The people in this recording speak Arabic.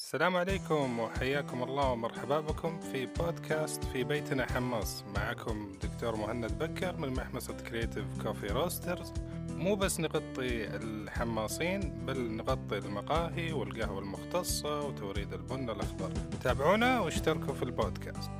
السلام عليكم وحياكم الله ومرحبا بكم في بودكاست في بيتنا حماص معكم دكتور مهند بكر من محمصة Creative Coffee Roasters مو بس نغطي الحماصين بل نغطي المقاهي والقهوة المختصة وتوريد البن الأخضر. تابعونا واشتركوا في البودكاست.